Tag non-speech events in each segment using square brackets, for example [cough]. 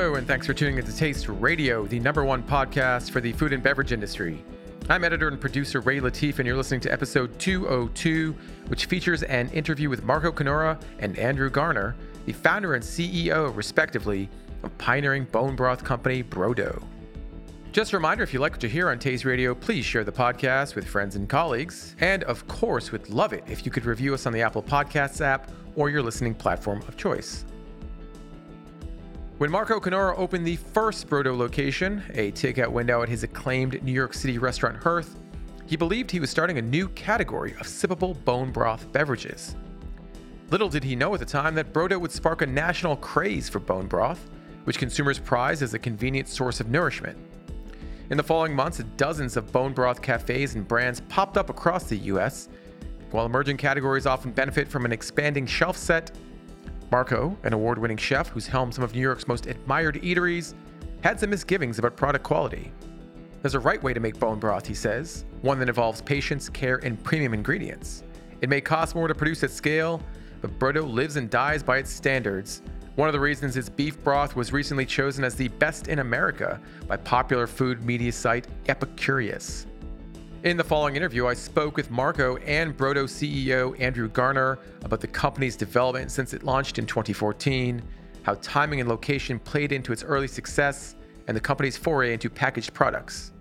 Hello, and thanks for tuning into Taste Radio, the number one podcast for the food and beverage industry. I'm editor and producer Ray Latif, and you're listening to episode 202, which features an interview with Marco Canora and Andrew Garner, the founder and CEO, respectively, of pioneering bone broth company Brodo. Just a reminder if you like what you hear on Taste Radio, please share the podcast with friends and colleagues. And of course, we'd love it if you could review us on the Apple Podcasts app or your listening platform of choice. When Marco Canora opened the first Brodo location, a takeout window at his acclaimed New York City restaurant Hearth, he believed he was starting a new category of sippable bone broth beverages. Little did he know at the time that Brodo would spark a national craze for bone broth, which consumers prize as a convenient source of nourishment. In the following months, dozens of bone broth cafes and brands popped up across the US. While emerging categories often benefit from an expanding shelf set, Marco, an award winning chef who's helmed some of New York's most admired eateries, had some misgivings about product quality. There's a right way to make bone broth, he says, one that involves patience, care, and premium ingredients. It may cost more to produce at scale, but Brodo lives and dies by its standards, one of the reasons its beef broth was recently chosen as the best in America by popular food media site Epicurious. In the following interview, I spoke with Marco and Brodo CEO Andrew Garner about the company's development since it launched in 2014, how timing and location played into its early success, and the company's foray into packaged products.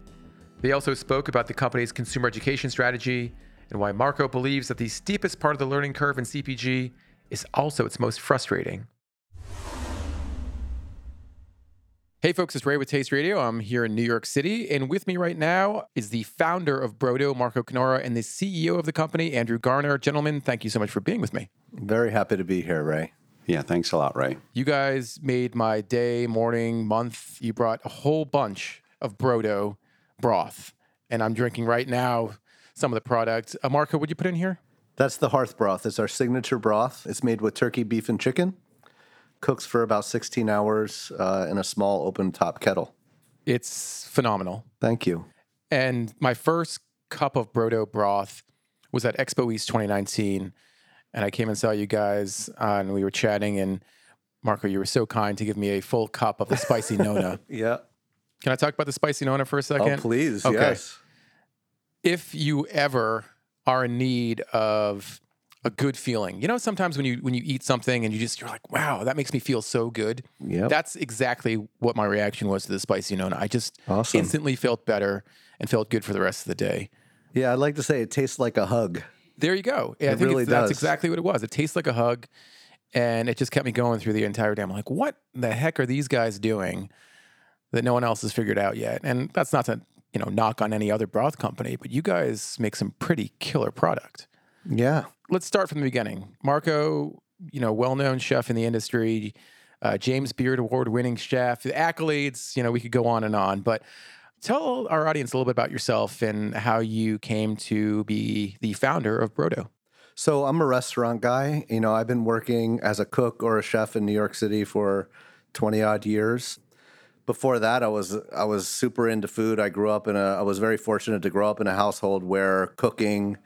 They also spoke about the company's consumer education strategy and why Marco believes that the steepest part of the learning curve in CPG is also its most frustrating. Hey folks, it's Ray with Taste Radio. I'm here in New York City, and with me right now is the founder of Brodo, Marco Canora, and the CEO of the company, Andrew Garner. Gentlemen, thank you so much for being with me. Very happy to be here, Ray. Yeah, thanks a lot, Ray. You guys made my day, morning, month. You brought a whole bunch of Brodo broth, and I'm drinking right now some of the product. Uh, Marco, would you put in here? That's the hearth broth. It's our signature broth. It's made with turkey, beef, and chicken cooks for about 16 hours uh, in a small open top kettle. It's phenomenal. Thank you. And my first cup of Brodo broth was at Expo East 2019. And I came and saw you guys, uh, and we were chatting. And Marco, you were so kind to give me a full cup of the spicy [laughs] Nona. yeah. Can I talk about the spicy Nona for a second? Oh, please. Okay. Yes. If you ever are in need of a good feeling. You know, sometimes when you when you eat something and you just you're like, wow, that makes me feel so good. Yeah, that's exactly what my reaction was to the spicy Nona. I just awesome. instantly felt better and felt good for the rest of the day. Yeah, I'd like to say it tastes like a hug. There you go. Yeah, it I think really that's exactly what it was. It tastes like a hug, and it just kept me going through the entire day. I'm like, what the heck are these guys doing that no one else has figured out yet? And that's not to you know knock on any other broth company, but you guys make some pretty killer product. Yeah, let's start from the beginning. Marco, you know, well-known chef in the industry, uh, James Beard Award-winning chef, the accolades. You know, we could go on and on, but tell our audience a little bit about yourself and how you came to be the founder of Brodo. So I'm a restaurant guy. You know, I've been working as a cook or a chef in New York City for 20 odd years. Before that, I was I was super into food. I grew up in a I was very fortunate to grow up in a household where cooking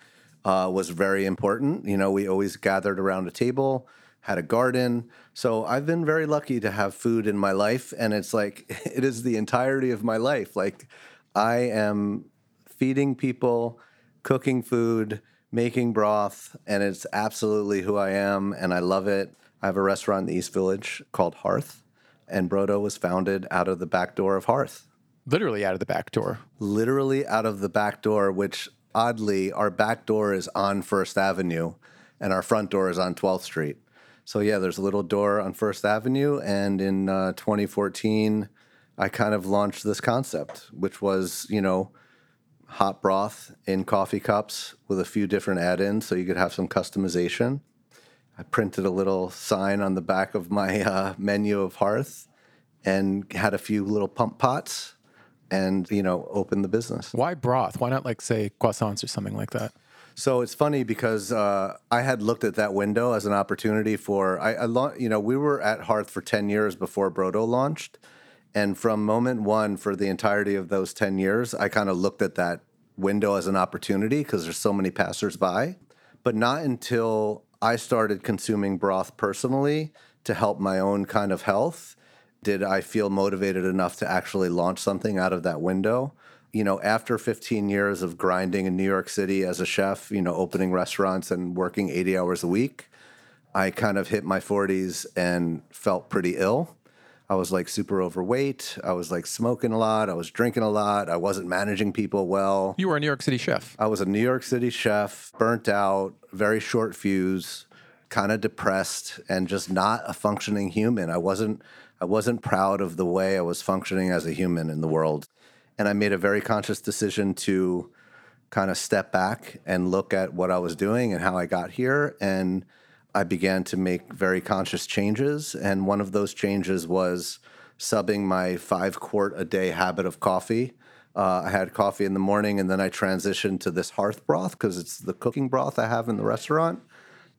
uh, was very important. You know, we always gathered around a table, had a garden. So I've been very lucky to have food in my life. And it's like, [laughs] it is the entirety of my life. Like, I am feeding people, cooking food, making broth, and it's absolutely who I am. And I love it. I have a restaurant in the East Village called Hearth, and Brodo was founded out of the back door of Hearth. Literally out of the back door. Literally out of the back door, which oddly, our back door is on First Avenue and our front door is on 12th Street. So, yeah, there's a little door on First Avenue. And in uh, 2014, I kind of launched this concept, which was, you know, hot broth in coffee cups with a few different add ins so you could have some customization. I printed a little sign on the back of my uh, menu of Hearth and had a few little pump pots and you know open the business. Why broth? Why not like say croissants or something like that? So it's funny because uh, I had looked at that window as an opportunity for I, I you know we were at Hearth for ten years before Brodo launched, and from moment one for the entirety of those ten years, I kind of looked at that window as an opportunity because there's so many passersby, but not until I started consuming broth personally to help my own kind of health did I feel motivated enough to actually launch something out of that window? You know, after 15 years of grinding in New York City as a chef, you know, opening restaurants and working 80 hours a week, I kind of hit my 40s and felt pretty ill. I was like super overweight. I was like smoking a lot. I was drinking a lot. I wasn't managing people well. You were a New York City chef. I was a New York City chef, burnt out, very short fuse, kind of depressed, and just not a functioning human. I wasn't. I wasn't proud of the way I was functioning as a human in the world. And I made a very conscious decision to kind of step back and look at what I was doing and how I got here. And I began to make very conscious changes. And one of those changes was subbing my five quart a day habit of coffee. Uh, I had coffee in the morning and then I transitioned to this hearth broth because it's the cooking broth I have in the restaurant.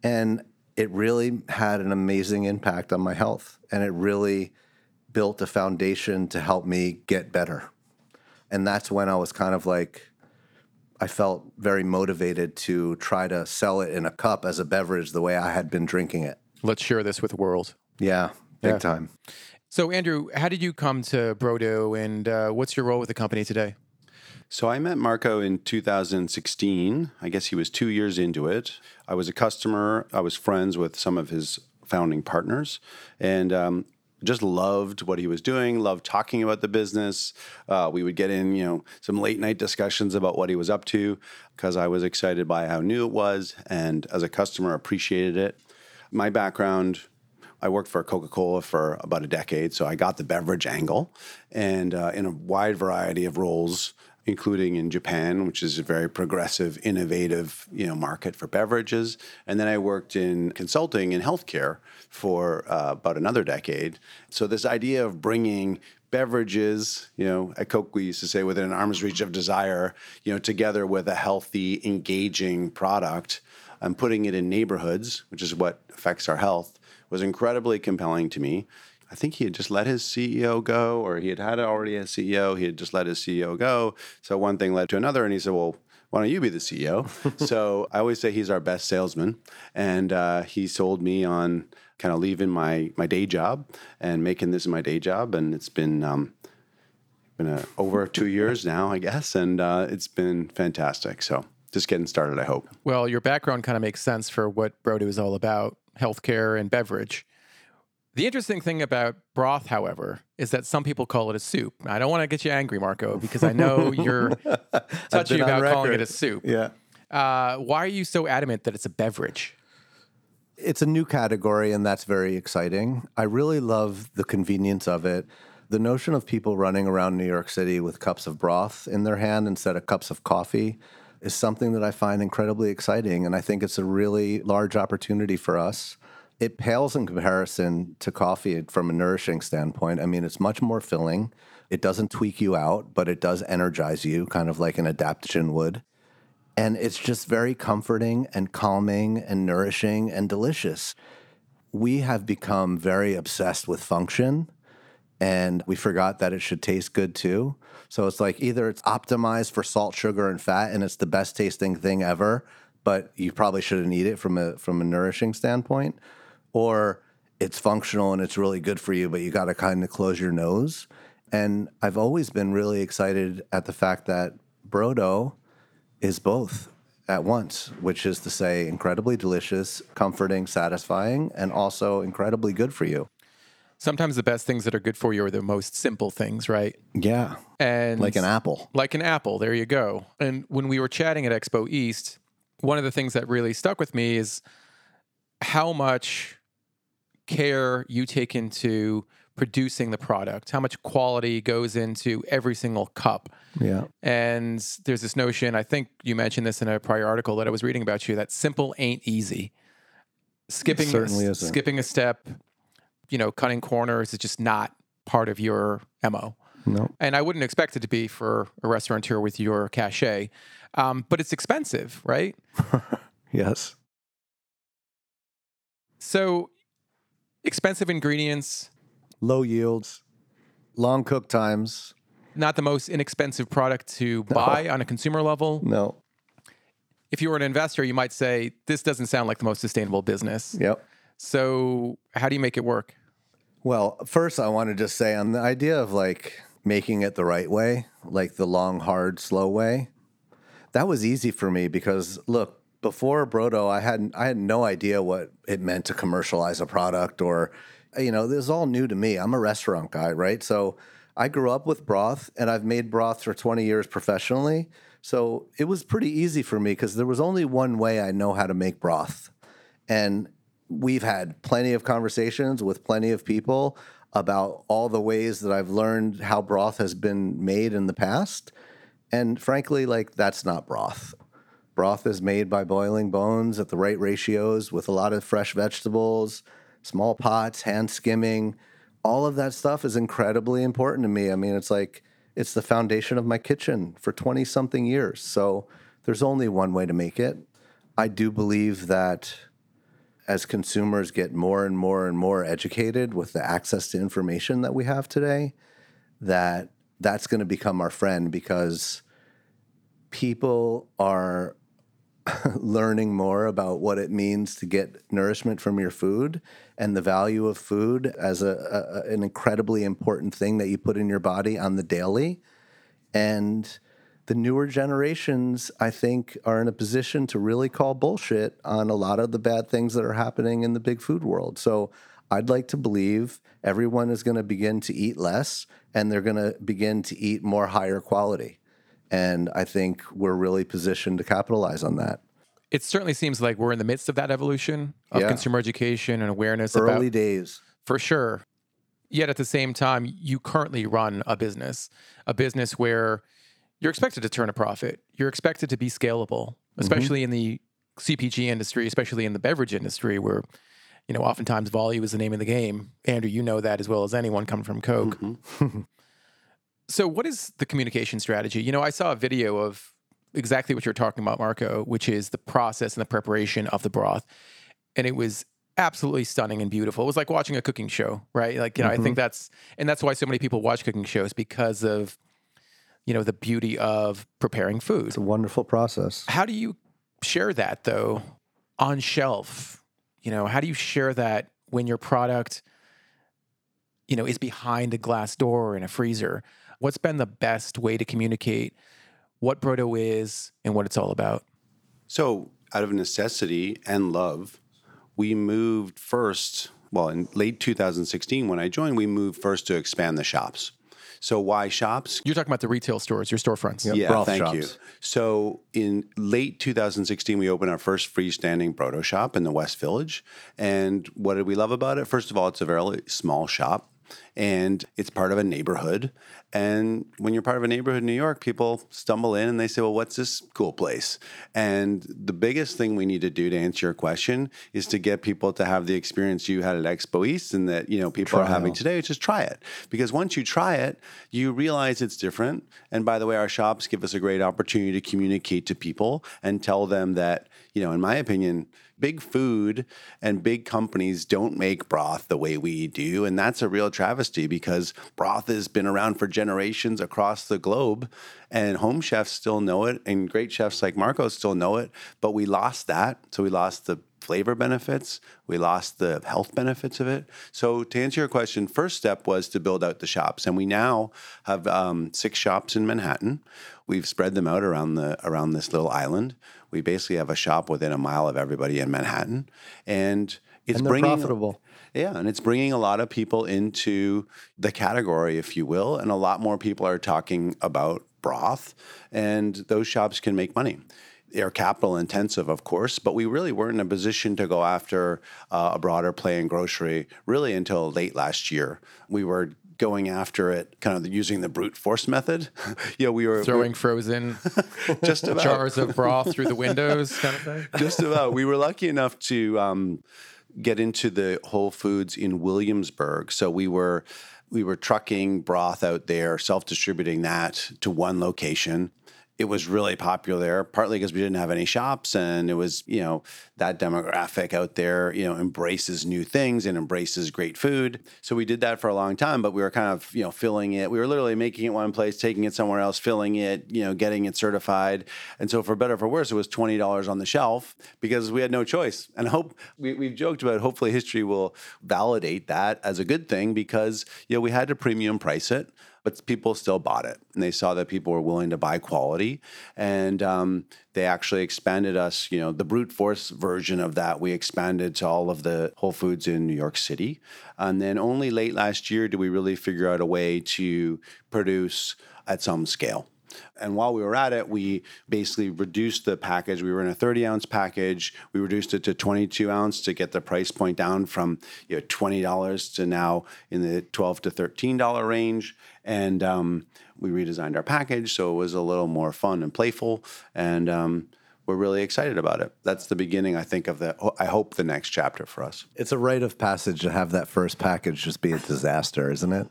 And it really had an amazing impact on my health. And it really built a foundation to help me get better. And that's when I was kind of like, I felt very motivated to try to sell it in a cup as a beverage the way I had been drinking it. Let's share this with the world. Yeah, big Yeah. time. So, Andrew, how did you come to Brodo and uh, what's your role with the company today? So I met Marco in 2016. I guess he was two years into it. I was a customer. I was friends with some of his founding partners, and um, just loved what he was doing. Loved talking about the business. Uh, we would get in, you know, some late night discussions about what he was up to because I was excited by how new it was, and as a customer, appreciated it. My background I worked for Coca Cola for about a decade, so I got the beverage angle, and uh, in a wide variety of roles, including in Japan, which is a very progressive, innovative, you know, market for beverages. And then I worked in consulting in healthcare for uh, about another decade. So this idea of bringing beverages, you know, at Coke we used to say within an arm's reach of desire, you know, together with a healthy, engaging product and putting it in neighborhoods, which is what affects our health, was incredibly compelling to me. I think he had just let his CEO go, or he had had already a CEO. He had just let his CEO go. So one thing led to another, and he said, "Well, why don't you be the CEO?" [laughs] so I always say he's our best salesman, and uh, he sold me on kind of leaving my my day job and making this my day job, and it's been. Um, been uh over two years [laughs] now, I guess, and uh, it's been fantastic. So just getting started, I hope. Well, your background kind of makes sense for what Brodo is all about healthcare and beverage. The interesting thing about broth, however, is that some people call it a soup. I don't want to get you angry, Marco, because I know [laughs] you're touchy about calling it a soup. Yeah. Uh, why are you so adamant that it's a beverage? It's a new category, and that's very exciting. I really love the convenience of it. The notion of people running around New York City with cups of broth in their hand instead of cups of coffee is something that I find incredibly exciting. And I think it's a really large opportunity for us. It pales in comparison to coffee from a nourishing standpoint. I mean, it's much more filling. It doesn't tweak you out, but it does energize you, kind of like an adaptogen would. And it's just very comforting and calming and nourishing and delicious. We have become very obsessed with function and we forgot that it should taste good too. So it's like either it's optimized for salt, sugar, and fat, and it's the best tasting thing ever, but you probably shouldn't eat it from a from a nourishing standpoint, or it's functional and it's really good for you, but you got to kind of close your nose. And I've always been really excited at the fact that Brodo is both at once, which is to say, incredibly delicious, comforting, satisfying, and also incredibly good for you. Sometimes the best things that are good for you are the most simple things, right? Yeah, And like an apple. like an apple. There you go. And when we were chatting at Expo East, one of the things that really stuck with me is how much care you take into producing the product, how much quality goes into every single cup. Yeah. And there's this notion, I think you mentioned this in a prior article that I was reading about you, that simple ain't easy. Skipping certainly isn't. skipping a step, you know, cutting corners is just not part of your MO. No. And I wouldn't expect it to be for a restaurateur with your cachet. Um, but it's expensive, right? [laughs] Yes. So expensive ingredients, Low yields, long cook times. not the most inexpensive product to buy on a consumer level. No. If you were an investor, you might say, this doesn't sound like the most sustainable business. Yep. So how do you make it work? Well, first, I want to just say on the idea of like making it the right way, like the long, hard, slow way, that was easy for me because look, before Brodo, I hadn't I had no idea what it meant to commercialize a product or, you know, this is all new to me. I'm a restaurant guy, right? So I grew up with broth, and I've made broth for 20 years professionally. So it was pretty easy for me because there was only one way I know how to make broth, and we've had plenty of conversations with plenty of people about all the ways that I've learned how broth has been made in the past. And frankly, like that's not broth. Broth is made by boiling bones at the right ratios with a lot of fresh vegetables, small pots, hand skimming. All of that stuff is incredibly important to me. I mean, it's like it's the foundation of my kitchen for 20 something years. So there's only one way to make it. I do believe that as consumers get more and more and more educated with the access to information that we have today, that that's going to become our friend because people are [laughs] learning more about what it means to get nourishment from your food and the value of food as a, a, an incredibly important thing that you put in your body on the daily and the newer generations, I think, are in a position to really call bullshit on a lot of the bad things that are happening in the big food world. So I'd like to believe everyone is going to begin to eat less and they're going to begin to eat more higher quality. And I think we're really positioned to capitalize on that. It certainly seems like we're in the midst of that evolution of Yeah. consumer education and awareness Early about days. for sure. Yet at the same time, you currently run a business, a business where you're expected to turn a profit. You're expected to be scalable, mm-hmm. especially in the CPG industry, especially in the beverage industry, where you know oftentimes volume is the name of the game. Andrew, you know that as well as anyone coming from Coke. Mm-hmm. [laughs] so, what is the communication strategy? You know, I saw a video of exactly what you're talking about, Marco, which is the process and the preparation of the broth, and it was absolutely stunning and beautiful. It was like watching a cooking show, right? Like, you know, I think mm-hmm. that's and that's why so many people watch cooking shows because of you know the beauty of preparing food. It's a wonderful process. How do you share that though on shelf? You know, how do you share that when your product, you know, is behind a glass door in a freezer? What's been the best way to communicate what Brodo is and what it's all about? So, out of necessity and love, we moved first. Well, in late 2016, when I joined, we moved first to expand the shops. So, why shops? You're talking about the retail stores, your storefronts. Yep. Yeah, broth thank shops. you. So in late 2016, we opened our first freestanding Brodo shop in the West Village. And what did we love about it? First of all, it's a very small shop and it's part of a neighborhood. And when you're part of a neighborhood in New York, people stumble in and they say, Well, what's this cool place? And the biggest thing we need to do to answer your question is to get people to have the experience you had at Expo East and that, you know, people are having Trial. today, just try it. Because once you try it, you realize it's different. And by the way, our shops give us a great opportunity to communicate to people and tell them that, you know, in my opinion, big food and big companies don't make broth the way we do. And that's a real travesty because broth has been around for generations across the globe. And home chefs still know it, and great chefs like Marco still know it. But we lost that. So we lost the flavor benefits. We lost the health benefits of it. So to answer your question, first step was to build out the shops, and we now have um, six shops in Manhattan. We've spread them out around the around this little island. We basically have a shop within a mile of everybody in Manhattan, and it's And bringing profitable. yeah, and it's bringing a lot of people into the category, if you will, and a lot more people are talking about broth, and those shops can make money. They're capital intensive, of course, but we really weren't in a position to go after uh, a broader play in grocery really until late last year. We were going after it kind of using the brute force method. [laughs] yeah, we were Throwing frozen [laughs] just about jars of broth through the windows, kind of thing. [laughs] just about. We were lucky enough to um, get into the Whole Foods in Williamsburg, so we were we were trucking broth out there, self distributing that to one location. It was really popular there, partly because we didn't have any shops and it was, you know, that demographic out there, you know, embraces new things and embraces great food. So we did that for a long time, but we were kind of, you know, filling it. We were literally making it one place, taking it somewhere else, filling it, you know, getting it certified. And so for better or for worse, it was $20 on the shelf because we had no choice. And I hope we, we've joked about hopefully history will validate that as a good thing because, you know, we had to premium price it but people still bought it and they saw that people were willing to buy quality and um, they actually expanded us you know the brute force version of that we expanded to all of the whole foods in new york city and then only late last year did we really figure out a way to produce at some scale and while we were at it, we basically reduced the package. We were in a 30 ounce package. We reduced it to 22 ounce to get the price point down from you know $20 to now in the 12 to $13 range. And um, we redesigned our package so it was a little more fun and playful. And um, we're really excited about it. That's the beginning, I think, of the. I hope the next chapter for us. It's a rite of passage to have that first package just be a disaster, isn't it?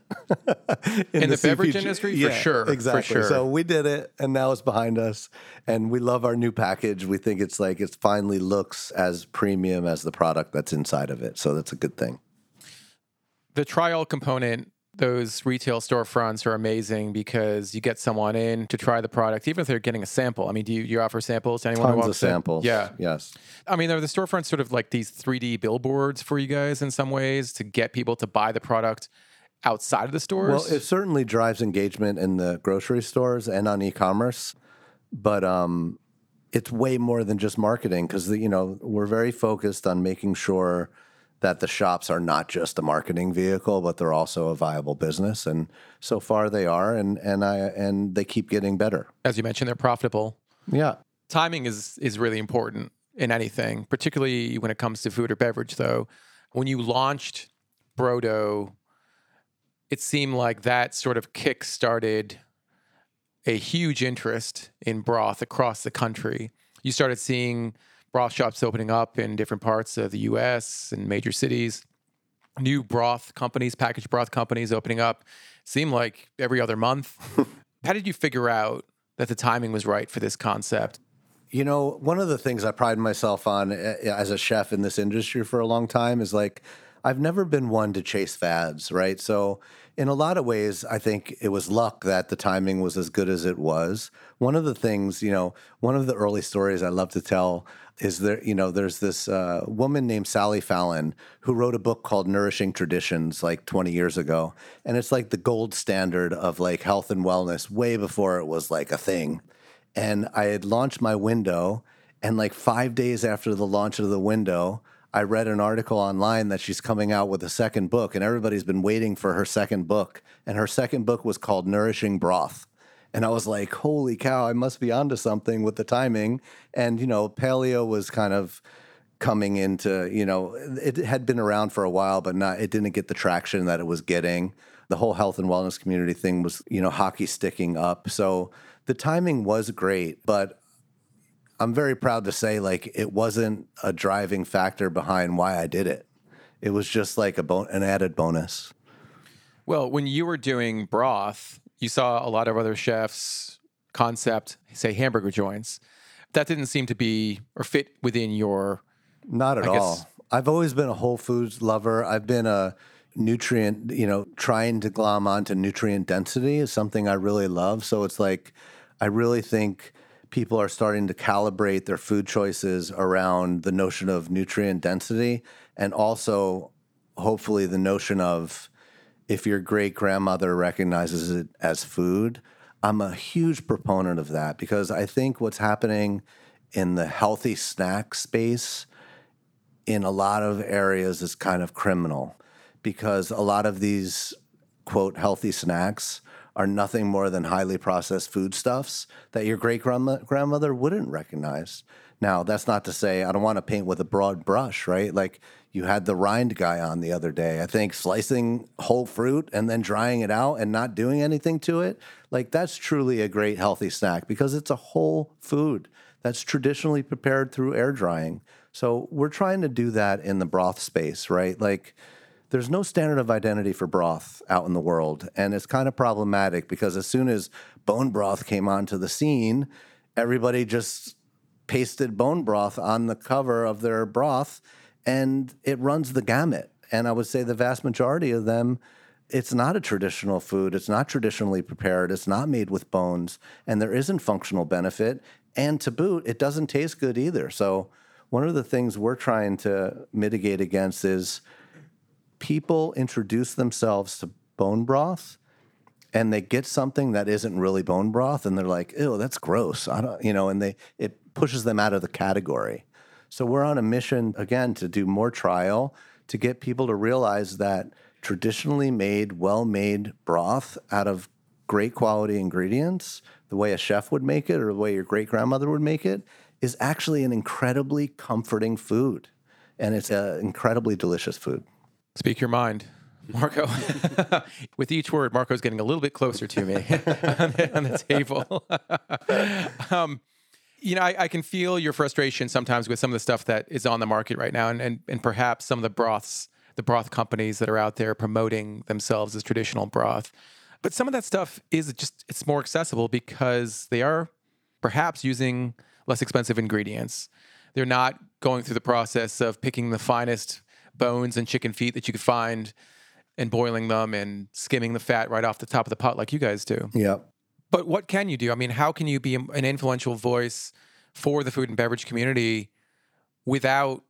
[laughs] In, In the, the beverage industry, for sure, exactly. For sure. So we did it, and now it's behind us, and we love our new package. We think it's like it finally looks as premium as the product that's inside of it. So that's a good thing. The trial component those retail storefronts are amazing because you get someone in to try the product, even if they're getting a sample. I mean, do you, you offer samples to anyone Tons who of samples. In? Yeah. Yes. I mean, are the storefronts sort of like these 3D billboards for you guys in some ways to get people to buy the product outside of the stores? Well, it certainly drives engagement in the grocery stores and on e-commerce, but um, it's way more than just marketing because you know we're very focused on making sure that the shops are not just a marketing vehicle, but they're also a viable business. And so far they are, and and I and they keep getting better. As you mentioned, they're profitable. Yeah. Timing is is really important in anything, particularly when it comes to food or beverage. Though, when you launched Brodo, it seemed like that sort of kick started a huge interest in broth across the country. You started seeing broth shops opening up in different parts of the US and major cities. New broth companies, packaged broth companies opening up. Seemed like every other month. [laughs] How did you figure out that the timing was right for this concept? You know, one of the things I pride myself on eh, eh, as a chef in this industry for a long time is like I've never been one to chase fads, right? So, in a lot of ways, I think it was luck that the timing was as good as it was. One of the things, you know, one of the early stories I love to tell is there, you know, there's this uh, woman named Sally Fallon who wrote a book called Nourishing Traditions like 20 years ago. And it's like the gold standard of like health and wellness way before it was like a thing. And I had launched my window. And like five days after the launch of the window, I read an article online that she's coming out with a second book, and everybody's been waiting for her second book. And her second book was called Nourishing Broth. And I was like, holy cow, I must be onto something with the timing. And, you know, paleo was kind of coming into, you know, it had been around for a while, but not, it didn't get the traction that it was getting. The whole health and wellness community thing was, you know, hockey sticking up. So the timing was great, but I'm very proud to say like it wasn't a driving factor behind why I did it. It was just like a bon- an added bonus. Well, when you were doing broth, you saw a lot of other chefs concept, say hamburger joints. That didn't seem to be or fit within your. Not at all. I've always been a whole foods lover. I've been a nutrient, you know, trying to glom onto nutrient density is something I really love. So it's like, I really think people are starting to calibrate their food choices around the notion of nutrient density and also hopefully the notion of if your great grandmother recognizes it as food. I'm a huge proponent of that because I think what's happening in the healthy snack space in a lot of areas is kind of criminal because a lot of these quote healthy snacks are nothing more than highly processed foodstuffs that your great grandmother wouldn't recognize. Now, that's not to say I don't want to paint with a broad brush, right? Like you had the rind guy on the other day. I think slicing whole fruit and then drying it out and not doing anything to it, like that's truly a great healthy snack because it's a whole food that's traditionally prepared through air drying. So we're trying to do that in the broth space, right? Like there's no standard of identity for broth out in the world. And it's kind of problematic because as soon as bone broth came onto the scene, everybody just pasted bone broth on the cover of their broth and it runs the gamut. And I would say the vast majority of them, it's not a traditional food. It's not traditionally prepared. It's not made with bones, and there isn't functional benefit. And to boot, it doesn't taste good either. So, one of the things we're trying to mitigate against is people introduce themselves to bone broth and they get something that isn't really bone broth and they're like, ew, that's gross. I don't, you know, and they, it pushes them out of the category. So we're on a mission again to do more trial to get people to realize that traditionally made, well made broth out of great quality ingredients, the way a chef would make it or the way your great grandmother would make it, is actually an incredibly comforting food. And it's an incredibly delicious food. Speak your mind. Marco, [laughs] with each word, Marco's getting a little bit closer to me [laughs] on, the, on the table. [laughs] um, you know, I, I, can feel your frustration sometimes with some of the stuff that is on the market right now, and, and and perhaps some of the broths, the broth companies that are out there promoting themselves as traditional broth. But some of that stuff is just it's more accessible because they are perhaps using less expensive ingredients. They're not going through the process of picking the finest bones and chicken feet that you could find and boiling them and skimming the fat right off the top of the pot like you guys do. Yep. But what can you do? I mean, how can you be an influential voice for the food and beverage community without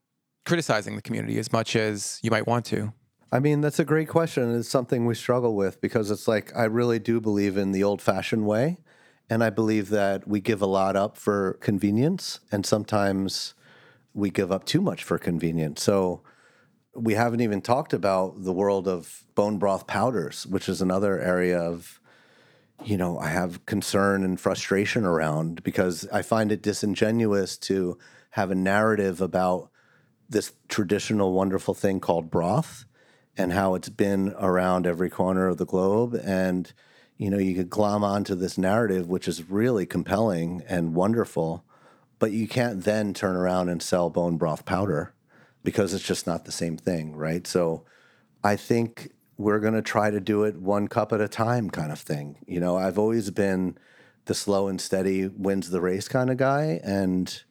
criticizing the community as much as you might want to? I mean, that's a great question. It's something we struggle with because it's like I really do believe in the old fashioned way. And I believe that we give a lot up for convenience, and sometimes we give up too much for convenience. So we haven't even talked about the world of bone broth powders, which is another area of you know, I have concern and frustration around because I find it disingenuous to have a narrative about this traditional wonderful thing called broth and how it's been around every corner of the globe. And you know you could glom onto this narrative which is really compelling and wonderful but you can't then turn around and sell bone broth powder because it's just not the same thing right? So i think we're going to try to do it one cup at a time kind of thing. You know, I've always been the slow and steady wins the race kind of guy. And,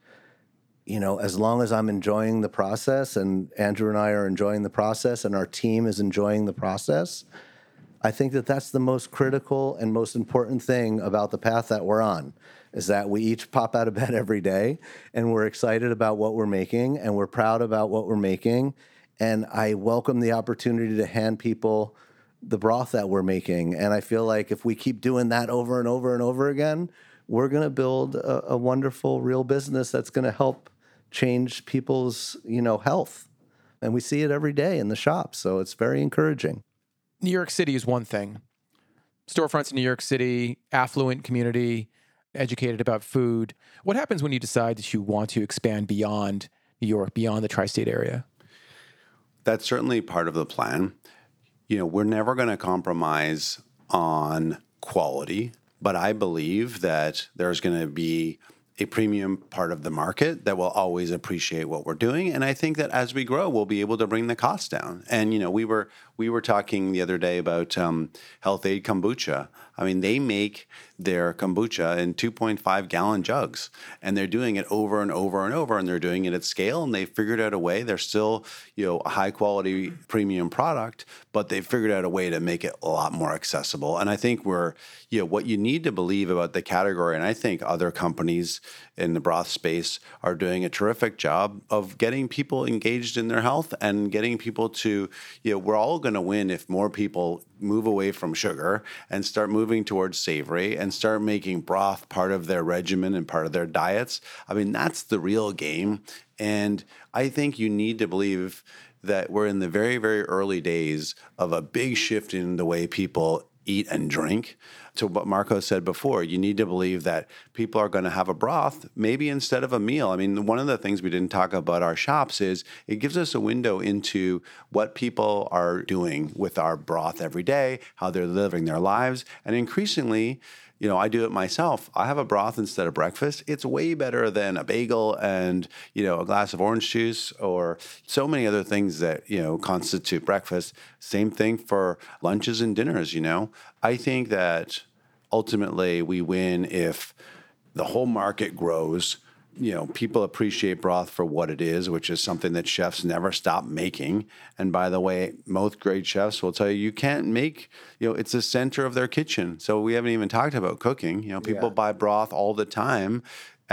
you know, as long as I'm enjoying the process and Andrew and I are enjoying the process and our team is enjoying the process, I think that that's the most critical and most important thing about the path that we're on is that we each pop out of bed [laughs] every day and we're excited about what we're making and we're proud about what we're making and I welcome the opportunity to hand people the broth that we're making. And I feel like if we keep doing that over and over and over again, we're going to build a, a, wonderful real business that's going to help change people's you know health. And we see it every day in the shop, so it's very encouraging. New York City is one thing. Storefronts in New York City, affluent community, educated about food. What happens when you decide that you want to expand beyond New York, beyond the tri state area? That's certainly part of the plan. You know, we're never going to compromise on quality, but I believe that there's going to be a premium part of the market that will always appreciate what we're doing and i think that as we grow we'll be able to bring the cost down and you know we were we were talking the other day about um, Health-Ade kombucha i mean they make their kombucha in 2.5 gallon jugs and they're doing it over and over and over and they're doing it at scale and they figured out a way. They're still you know a high quality premium product but they figured out a way to make it a lot more accessible. And i think we're you know what you need to believe about the category and i think other companies in the broth space are doing a terrific job of getting people engaged in their health and getting people to you know we're all going to win if more people move away from sugar and start moving towards savory and start making broth part of their regimen and part of their diets. I mean, that's the real game. And I think you need to believe that we're in the very, very early days of a big shift in the way people eat and drink. To what Marco said before, you need to believe that people are going to have a broth maybe instead of a meal. I mean, one of the things we didn't talk about our shops is it gives us a window into what people are doing with our broth every day, how they're living their lives, and increasingly, you know, I do it myself. I have a broth instead of breakfast. It's way better than a bagel and, you know, a glass of orange juice or so many other things that, you know, constitute breakfast. Same thing for lunches and dinners, you know. I think that ultimately we win if the whole market grows you know, people appreciate broth for what it is, which is something that chefs never stop making. And by the way, most great chefs will tell you you can't make, you know, it's the center of their kitchen. So we haven't even talked about cooking. You know, people yeah. buy broth all the time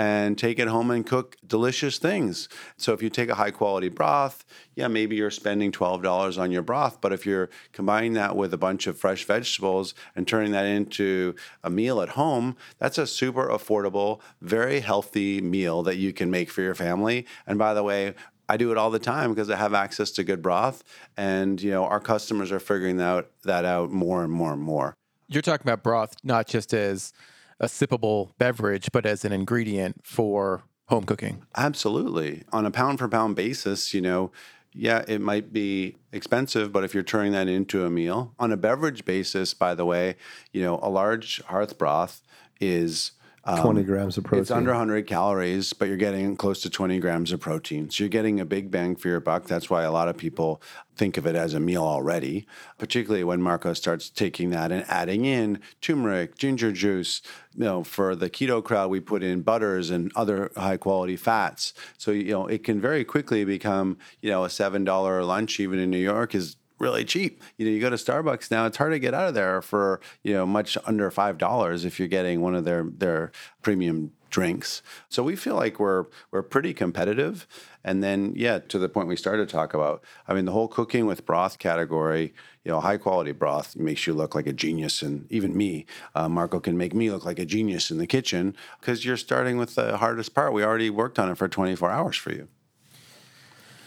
and take it home and cook delicious things. So if you take a high quality broth, yeah, maybe you're spending $12 on your broth, but if you're combining that with a bunch of fresh vegetables and turning that into a meal at home, that's a super affordable, very healthy meal that you can make for your family. And by the way, I do it all the time because I have access to good broth, and you know our customers are figuring out that out more and more and more. You're talking about broth not just as a sippable beverage, but as an ingredient for home cooking. Absolutely. On a pound for pound basis, you know, yeah, it might be expensive, but if you're turning that into a meal, on a beverage basis, by the way, you know, a large hearth broth is um, 20 grams of protein. It's under 100 calories, but you're getting close to 20 grams of protein. So you're getting a big bang for your buck. That's why a lot of people think of it as a meal already, particularly when Marco starts taking that and adding in turmeric, ginger juice. You know, for the keto crowd, we put in butters and other high quality fats. So, you know, it can very quickly become, you know, a $7 lunch, even in New York, is really cheap. You know, you go to Starbucks now; it's hard to get out of there for you know much under five dollars if you're getting one of their their premium drinks. So we feel like we're we're pretty competitive. And then yeah, to the point we started to talk about. I mean, the whole cooking with broth category. You know, high quality broth makes you look like a genius, and even me, uh, Marco, can make me look like a genius in the kitchen because you're starting with the hardest part. We already worked on it for 24 hours for you.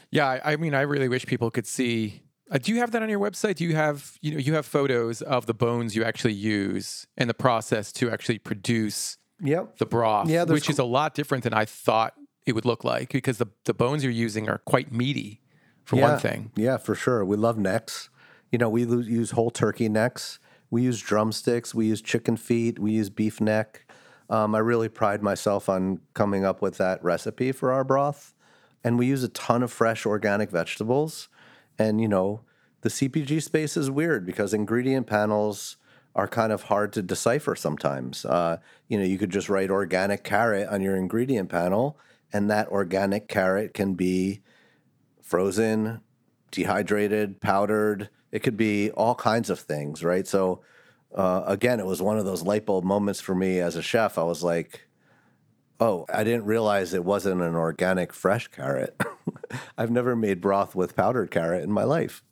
Yeah, I, I mean, I really wish people could see uh, do you have that on your website? Do you have you know you have photos of the bones you actually use and the process to actually produce yep. the broth, yeah, which is a lot different than I thought it would look like because the the bones you're using are quite meaty for yeah. one thing. Yeah, for sure. We love necks. You know, we use whole turkey necks. We use drumsticks. We use chicken feet. We use beef neck. Um, I really pride myself on coming up with that recipe for our broth. And we use a ton of fresh organic vegetables. And, you know, the CPG space is weird because ingredient panels are kind of hard to decipher sometimes. Uh, you know, you could just write organic carrot on your ingredient panel, and that organic carrot can be frozen, dehydrated, powdered. It could be all kinds of things, right? So, uh, again, it was one of those light bulb moments for me as a chef. I was like, oh, I didn't realize it wasn't an organic fresh carrot. [laughs] I've never made broth with powdered carrot in my life.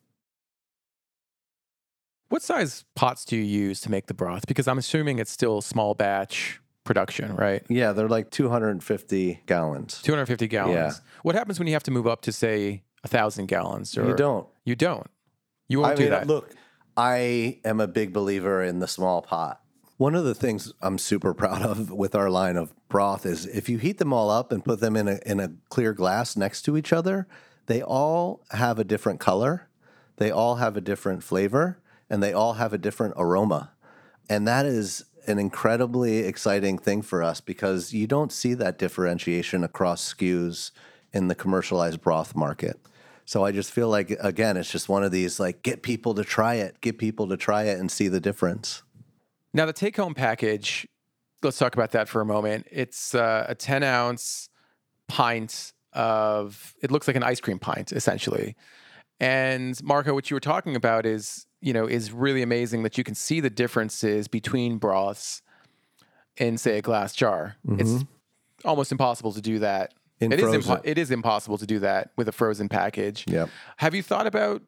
What size pots do you use to make the broth? Because I'm assuming it's still small batch production, right? Yeah, they're like 250 gallons. 250 gallons. Yeah. What happens when you have to move up to say a thousand gallons? Or you don't. You don't. You won't I do mean, that. Look, I am a big believer in the small pot. One of the things I'm super [laughs] proud of with our line of broth is if you heat them all up and put them in a, in a clear glass next to each other, they all have a different color, they all have a different flavor, and they all have a different aroma. And that is an incredibly exciting thing for us because you don't see that differentiation across SKUs in the commercialized broth market. So I just feel like again, it's just one of these like get people to try it, get people to try it and see the difference. Now, the take home package, let's talk about that for a moment. It's uh, a 10 ounce pint of, it looks like an ice cream pint, essentially. And Marco, what you were talking about is, you know, is really amazing that you can see the differences between broths in, say, a glass jar. Mm-hmm. It's almost impossible to do that. In it is, impo- it is impossible to do that with a frozen package. Yeah. Have you thought about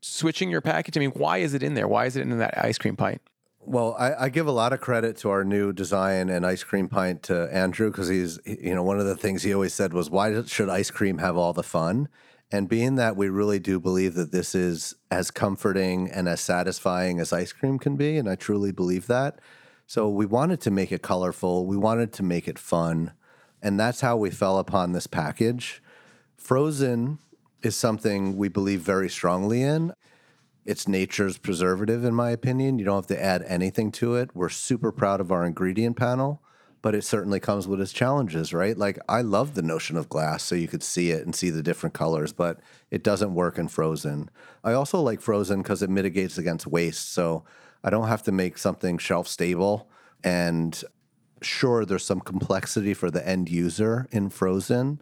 switching your package? I mean, why is it in there? Why is it in that ice cream pint? Well, I, I, give a lot of credit to our new design and ice cream pint to Andrew because he's, you know, one of the things he always said was, why should ice cream have all the fun? And being that we really do believe that this is as comforting and as satisfying as ice cream can be, and I truly believe that. So we wanted to make it colorful, we wanted to make it fun, and that's how we fell upon this package. Frozen is something we believe very strongly in it's nature's preservative, in my opinion. You don't have to add anything to it. We're super proud of our ingredient panel, but it certainly comes with its challenges, right? Like, I love the notion of glass so you could see it and see the different colors, but it doesn't work in frozen. I also like frozen because it mitigates against waste. So I don't have to make something shelf stable. And sure, there's some complexity for the end user in frozen,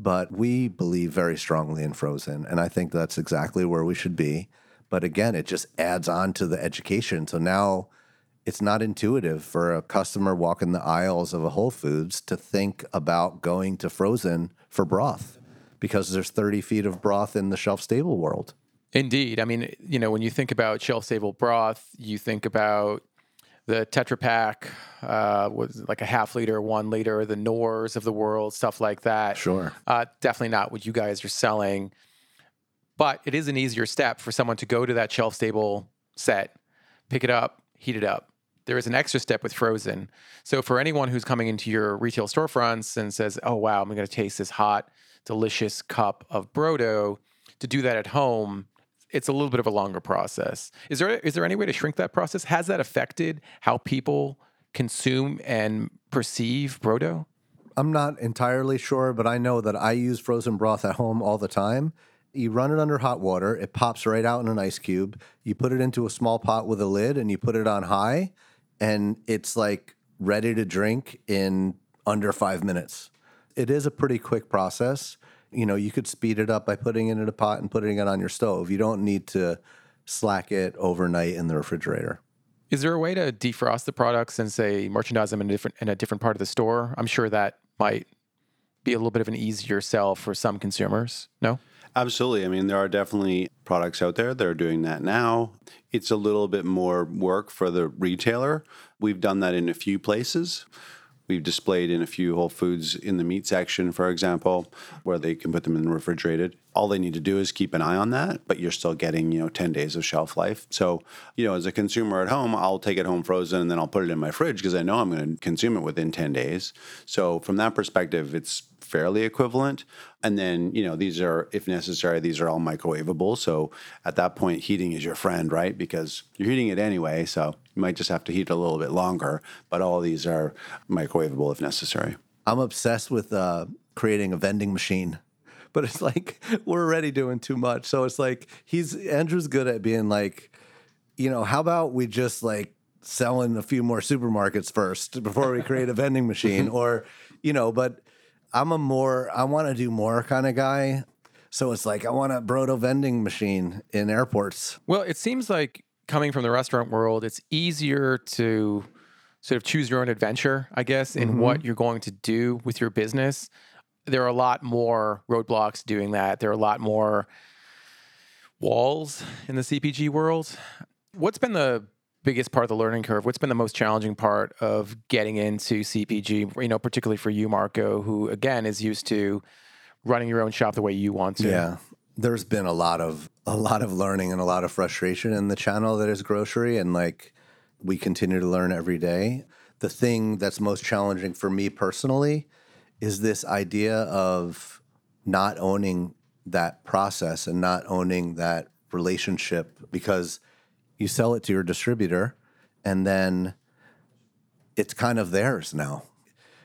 but we believe very strongly in frozen. And I think that's exactly where we should be. But again, it just adds on to the education. So now it's not intuitive for a customer walking the aisles of a Whole Foods to think about going to frozen for broth because there's 30 feet of broth in the shelf stable world. Indeed. I mean, you know, when you think about shelf stable broth, you think about the Tetra Pak, uh, was like a half liter, one liter, the Knorrs of the world, stuff like that. Sure. Uh, definitely not what you guys are selling. But it is an easier step for someone to go to that shelf stable set, pick it up, heat it up. There is an extra step with frozen. So for anyone who's coming into your retail storefronts and says, "Oh wow, I'm going to taste this hot, delicious cup of Brodo," to do that at home, it's a little bit of a longer process. Is there is there any way to shrink that process? Has that affected how people consume and perceive Brodo? I'm not entirely sure, but I know that I use frozen broth at home all the time. You run it under hot water, it pops right out in an ice cube. You put it into a small pot with a lid and you put it on high, and it's like ready to drink in under five minutes. It is a pretty quick process. You know, you could speed it up by putting it in a pot and putting it on your stove. You don't need to slack it overnight in the refrigerator. Is there a way to defrost the products and say merchandise them in a different in a different part of the store? I'm sure that might be a little bit of an easier sell for some consumers. No? Absolutely. I mean, there are definitely products out there that are doing that now. It's a little bit more work for the retailer. We've done that in a few places. We've displayed in a few Whole Foods in the meat section, for example, where they can put them in the refrigerated. All they need to do is keep an eye on that, but you're still getting, you know, 10 days of shelf life. So, you know, as a consumer at home, I'll take it home frozen and then I'll put it in my fridge because I know I'm going to consume it within 10 days. So, from that perspective, it's fairly equivalent. And then, you know, these are, if necessary, these are all microwavable. So at that point, heating is your friend, right? Because you're heating it anyway. So you might just have to heat it a little bit longer, but all these are microwavable if necessary. I'm obsessed with uh, creating a vending machine, [laughs] but it's like we're already doing too much. So it's like he's Andrew's good at being like, you know, how about we just like selling a few more supermarkets first before we create a [laughs] vending machine, or you know, but I'm a more I want to do more kind of guy. So it's like I want a Brodo vending machine in airports. Well, it seems like coming from the restaurant world, it's easier to sort of choose your own adventure, I guess, in mm-hmm. what you're going to do with your business. There are a lot more roadblocks doing that. There are a lot more walls in the CPG world. What's been the biggest part of the learning curve? What's been the most challenging part of getting into CPG, you know, particularly for you, Marco, who again is used to running your own shop the way you want to? Yeah. There's been a lot of a lot of learning and a lot of frustration in the channel that is grocery and like we continue to learn every day. The thing that's most challenging for me personally is this idea of not owning that process and not owning that relationship because you sell it to your distributor and then it's kind of theirs now.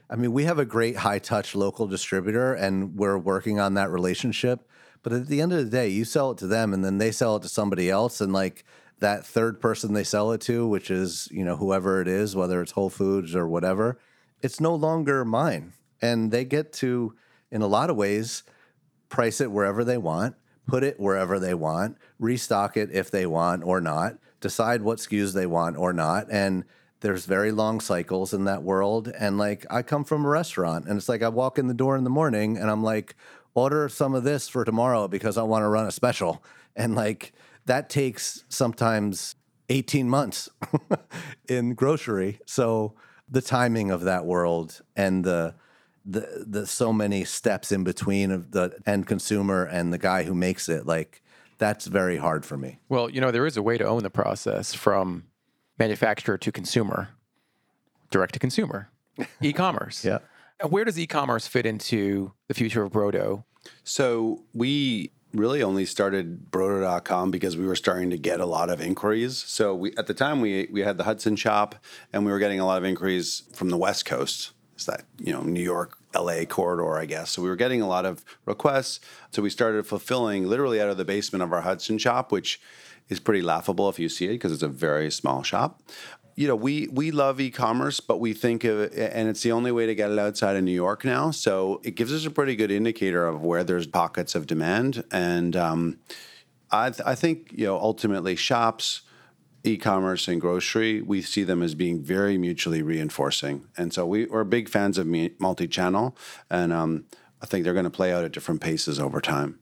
I mean, we have a great high touch local distributor and we're working on that relationship. But at the end of the day, you sell it to them and then they sell it to somebody else. And like that third person they sell it to, which is, you know, whoever it is, whether it's Whole Foods or whatever, it's no longer mine. And they get to, in a lot of ways, price it wherever they want, put it wherever they want, restock it if they want or not, decide what SKUs they want or not. And there's very long cycles in that world. And like, I come from a restaurant and it's like I walk in the door in the morning and I'm like, order some of this for tomorrow because I want to run a special. And like, that takes sometimes 18 months [laughs] in grocery. So the timing of that world and the, the the so many steps in between of the end consumer and the guy who makes it like that's very hard for me. Well, you know, there is a way to own the process from manufacturer to consumer, direct to consumer, [laughs] e commerce. Yeah. Where does e commerce fit into the future of Brodo? So we really only started brodo.com because we were starting to get a lot of inquiries. So we at the time we we had the Hudson shop and we were getting a lot of inquiries from the West Coast. It's that, you know, New York LA corridor, I guess. So we were getting a lot of requests. So we started fulfilling literally out of the basement of our Hudson shop, which is pretty laughable if you see it because it's a very small shop. You know, we we love e-commerce, but we think of it, and it's the only way to get it outside of New York now. So it gives us a pretty good indicator of where there's pockets of demand, and um, I, th- I think you know ultimately shops e-commerce and grocery, we see them as being very mutually reinforcing. And so we, are big fans of multi-channel, and um, I think they're going to play out at different paces over time.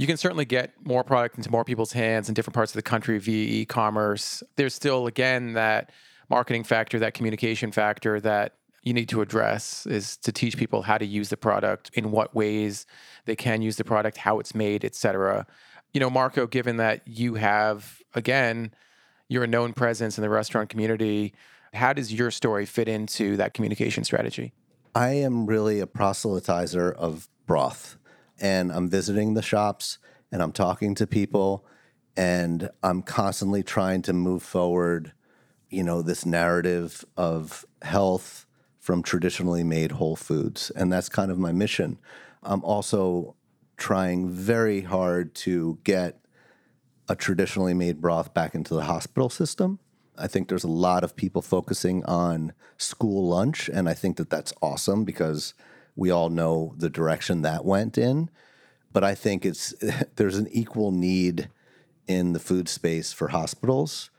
You can certainly get more product into more people's hands in different parts of the country via e-commerce. There's still, again, that marketing factor, that communication factor that you need to address is to teach people how to use the product, in what ways they can use the product, how it's made, etc. You know, Marco, given that you have again you're a known presence in the restaurant community. How does your story fit into that communication strategy? I am really a proselytizer of broth, and I'm visiting the shops and I'm talking to people, and I'm constantly trying to move forward, you know, this narrative of health from traditionally made whole foods. And that's kind of my mission. I'm also trying very hard to get a traditionally made broth back into the hospital system. I think there's a lot of people focusing on school lunch, and I think that that's awesome because we all know the direction that went in. But I think it's [laughs] there's an equal need in the food space for hospitals,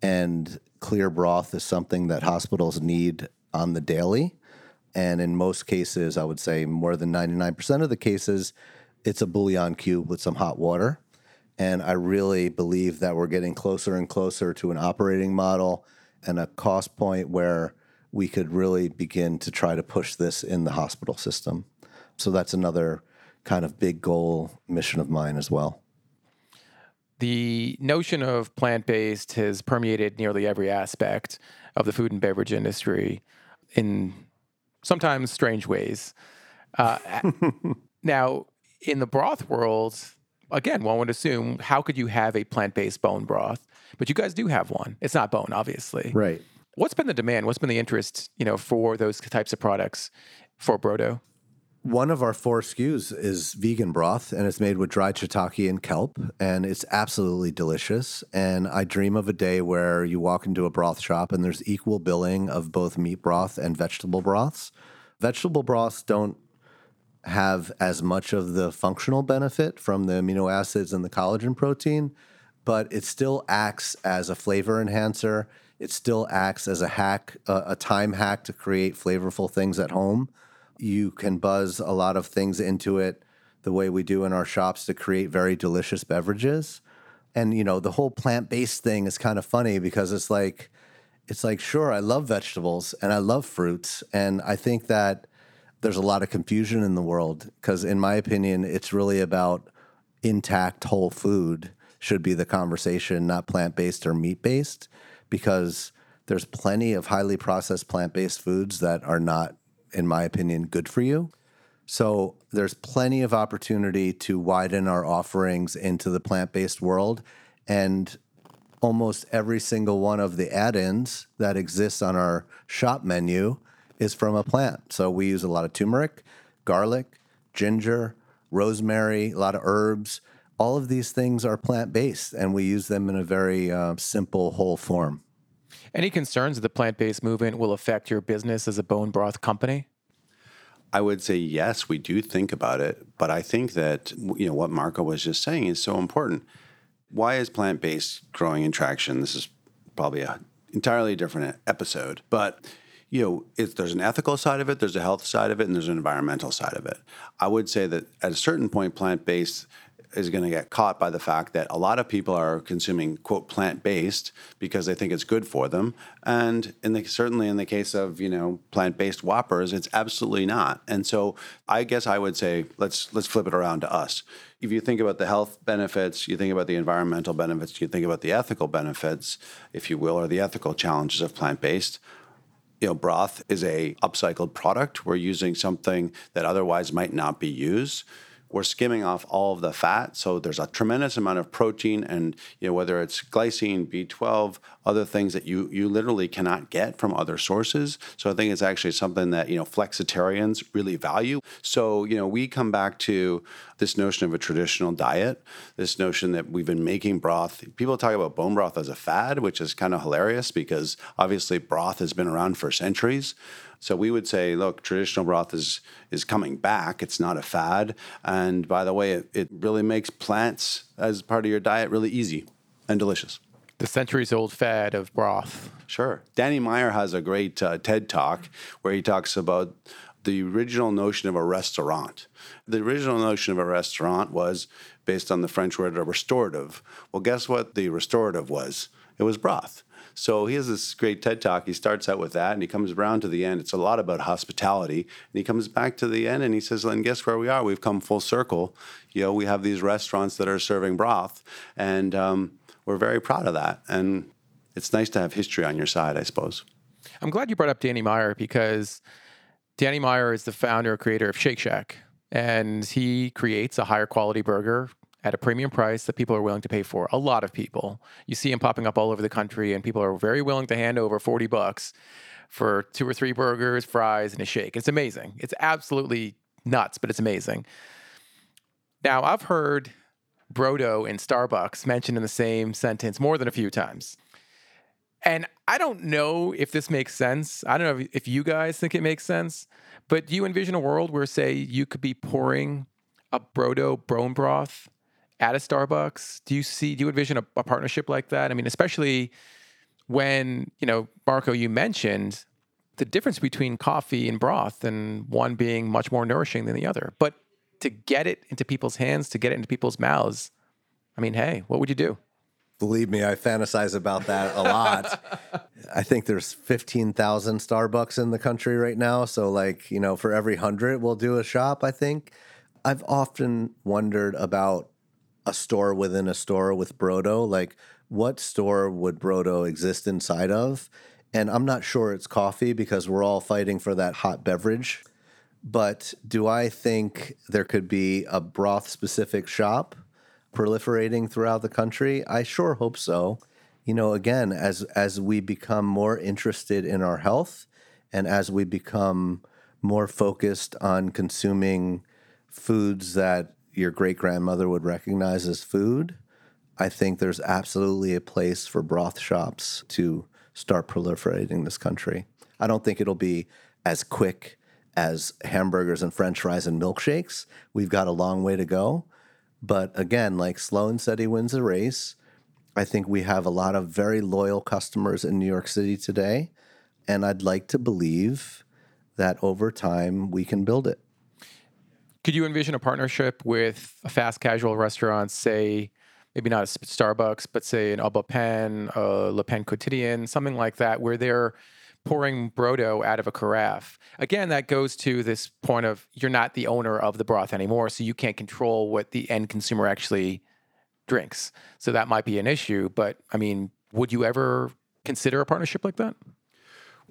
and clear broth is something that hospitals need on the daily. And in most cases, I would say more than 99% of the cases, it's a bouillon cube with some hot water and I really believe that we're getting closer and closer to an operating model and a cost point where we could really begin to try to push this in the hospital system. So that's another kind of big goal mission of mine as well. The notion of plant based has permeated nearly every aspect of the food and beverage industry in sometimes strange ways. Uh, [laughs] now, in the broth world, again, one would assume how could you have a plant based bone broth? But you guys do have one. It's not bone, obviously. Right. What's been the demand? What's been the interest, you know, for those types of products for Brodo? One of our four SKUs is vegan broth, and it's made with dried shiitake and kelp, and it's absolutely delicious. And I dream of a day where you walk into a broth shop and there's equal billing of both meat broth and vegetable broths. Vegetable broths don't have as much of the functional benefit from the amino acids and the collagen protein, but it still acts as a flavor enhancer. It still acts as a hack, a, time hack to create flavorful things at home. You can buzz a lot of things into it the way we do in our shops to create very delicious beverages. And you know, the whole plant-based thing is kind of funny because it's like it's like sure, I love vegetables and I love fruits and I think that there's a lot of confusion in the world because, in my opinion, it's really about intact whole food should be the conversation, not plant based or meat based, because there's plenty of highly processed plant based foods that are not, in my opinion, good for you. So there's plenty of opportunity to widen our offerings into the plant based world. And almost every single one of the add ins that exists on our shop menu is from a plant. So we use a lot of turmeric, garlic, ginger, rosemary, a lot of herbs. All of these things are plant based, and we use them in a very uh, simple, whole form. Any concerns that the plant based movement will affect your business as a bone broth company? I would say yes, we do think about it, but I think that you know what Marco was just saying is so important. Why is plant based growing in traction? This is probably a entirely different episode, but you know, there's an ethical side of it, there's a health side of it, and there's an environmental side of it. I would say that at a certain point, plant based is going to get caught by the fact that a lot of people are consuming quote plant based because they think it's good for them, and in the, certainly in the case of you know plant based Whoppers, it's absolutely not. And so I guess I would say let's let's flip it around to us. If you think about the health benefits, you think about the environmental benefits, you think about the ethical benefits, if you will, or the ethical challenges of plant based you know, broth is a upcycled product. We're using something that otherwise might not be used. We're skimming off all of the fat. So there's a tremendous amount of protein and you know whether it's glycine, B12, other things that you you literally cannot get from other sources. So I think it's actually something that, you know, flexitarians really value. So, you know, we come back to this notion of a traditional diet, this notion that we've been making broth. People talk about bone broth as a fad, which is kind of hilarious because obviously broth has been around for centuries. So we would say, look, traditional broth is is coming back. It's not a fad. And by the way, it, it really makes plants as part of your diet really easy and delicious. The centuries old fad of broth. Sure. Danny Meyer has a great uh, TED talk where he talks about the original notion of a restaurant. The original notion of a restaurant was based on the French word restorative. Well, guess what the restorative was? It was broth. So he has this great TED talk. He starts out with that and he comes around to the end. It's a lot about hospitality. And he comes back to the end and he says, and guess where we are? We've come full circle. You know, we have these restaurants that are serving broth. And um, we're very proud of that. And it's nice to have history on your side, I suppose. I'm glad you brought up Danny Meyer because Danny Meyer is the founder and creator of Shake Shack. And he creates a higher quality burger at a premium price that people are willing to pay for. A lot of people. You see them popping up all over the country, and people are very willing to hand over 40 bucks for two or three burgers, fries, and a shake. It's amazing. It's absolutely nuts, but it's amazing. Now, I've heard Brodo and Starbucks mentioned in the same sentence more than a few times. And I don't know if this makes sense. I don't know if you guys think it makes sense, but do you envision a world where, say, you could be pouring a Brodo bone broth at a Starbucks? Do you see, do you envision a, a partnership like that? I mean, especially when, you know, Marco, you mentioned the difference between coffee and broth and one being much more nourishing than the other. But to get it into people's hands, to get it into people's mouths, I mean, hey, what would you do? Believe me, I fantasize about that a lot. [laughs] I think there's 15,000 Starbucks in the country right now. So, like, you know, for every 100, we'll do a shop, I think. I've often wondered about a store within a store with Brodo. Like, what store would Brodo exist inside of? And I'm not sure it's coffee because we're all fighting for that hot beverage. But do I think there could be a broth specific shop proliferating throughout the country? I sure hope so. You know, again, as as we become more interested in our health and as we become more focused on consuming foods that your great grandmother would recognize as food, I think there's absolutely a place for broth shops to start proliferating in this country. I don't think it'll be as quick as hamburgers and french fries and milkshakes. We've got a long way to go. But again, like Sloan said, he wins the race. I think we have a lot of very loyal customers in New York City today. And I'd like to believe that over time we can build it. Could you envision a partnership with a fast casual restaurant, say, maybe not a Starbucks, but say Au Bon Pain, a Le Pain Quotidien, something like that, where they're pouring Brodo out of a carafe. Again, that goes to this point of you're not the owner of the broth anymore, so you can't control what the end consumer actually drinks. So that might be an issue. But I mean, would you ever consider a partnership like that?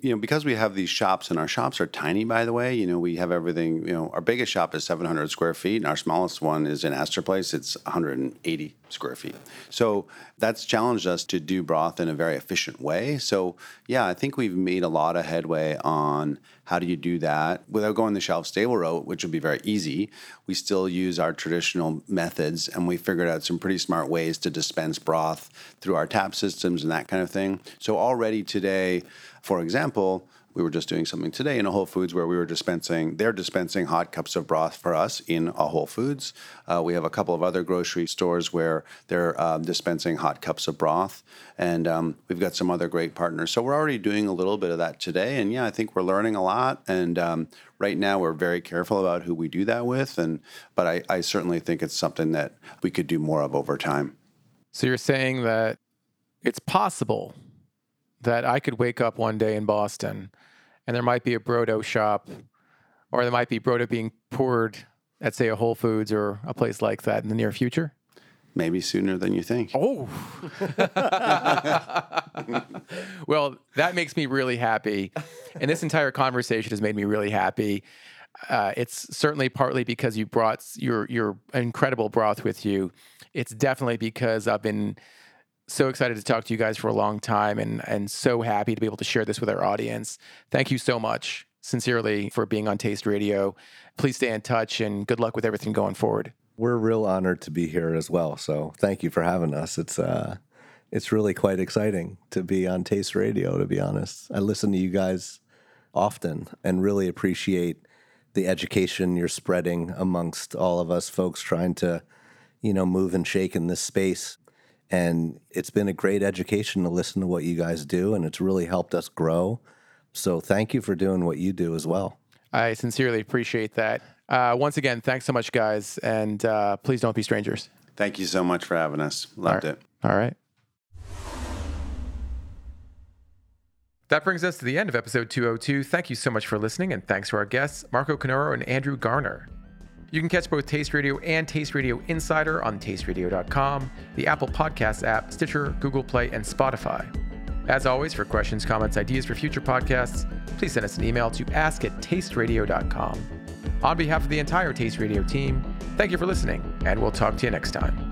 You know, because we have these shops and our shops are tiny, by the way, you know, we have everything, you know, our biggest shop is 700 square feet and our smallest one is in Astor Place. It's 180 square feet. So that's challenged us to do broth in a very efficient way. So, yeah, I think we've made a lot of headway on how do you do that without going the shelf stable route, which would be very easy. We still use our traditional methods and we figured out some pretty smart ways to dispense broth through our tap systems and that kind of thing. So, already today, for example, we were just doing something today in a Whole Foods where we were dispensing, they're dispensing hot cups of broth for us in a Whole Foods. Uh, we have a couple of other grocery stores where they're uh, dispensing hot cups of broth. And um, we've got some other great partners. So we're already doing a little bit of that today. And yeah, I think we're learning a lot. And um, right now we're very careful about who we do that with. And But I, I certainly think it's something that we could do more of over time. So you're saying that it's possible that I could wake up one day in Boston and there might be a Brodo shop or there might be Brodo being poured at, say, a Whole Foods or a place like that in the near future? Maybe sooner than you think. Oh. [laughs] well, that makes me really happy. And this entire conversation has made me really happy. Uh, it's certainly partly because you brought your your incredible broth with you. It's definitely because I've been so excited to talk to you guys for a long time and and so happy to be able to share this with our audience. Thank you so much, sincerely, for being on Taste Radio. Please stay in touch and good luck with everything going forward. We're real honored to be here as well. So thank you for having us. It's uh it's really quite exciting to be on Taste Radio, to be honest. I listen to you guys often and really appreciate the education you're spreading amongst all of us folks trying to, you know, move and shake in this space. And it's been a great education to listen to what you guys do, and it's really helped us grow. So thank you for doing what you do as well. I sincerely appreciate that. Uh, once again, thanks so much, guys, and uh, please don't be strangers. Thank you so much for having us. Loved All right. it. All right. That brings us to the end of episode 202. Thank you so much for listening, and thanks to our guests, Marco Canora and Andrew Garner. You can catch both Taste Radio and Taste Radio Insider on tasteradio.com, the Apple Podcasts app, Stitcher, Google Play, and Spotify. As always, for questions, comments, ideas for future podcasts, please send us an email to ask at tasteradio.com. On behalf of the entire Taste Radio team, thank you for listening, and we'll talk to you next time.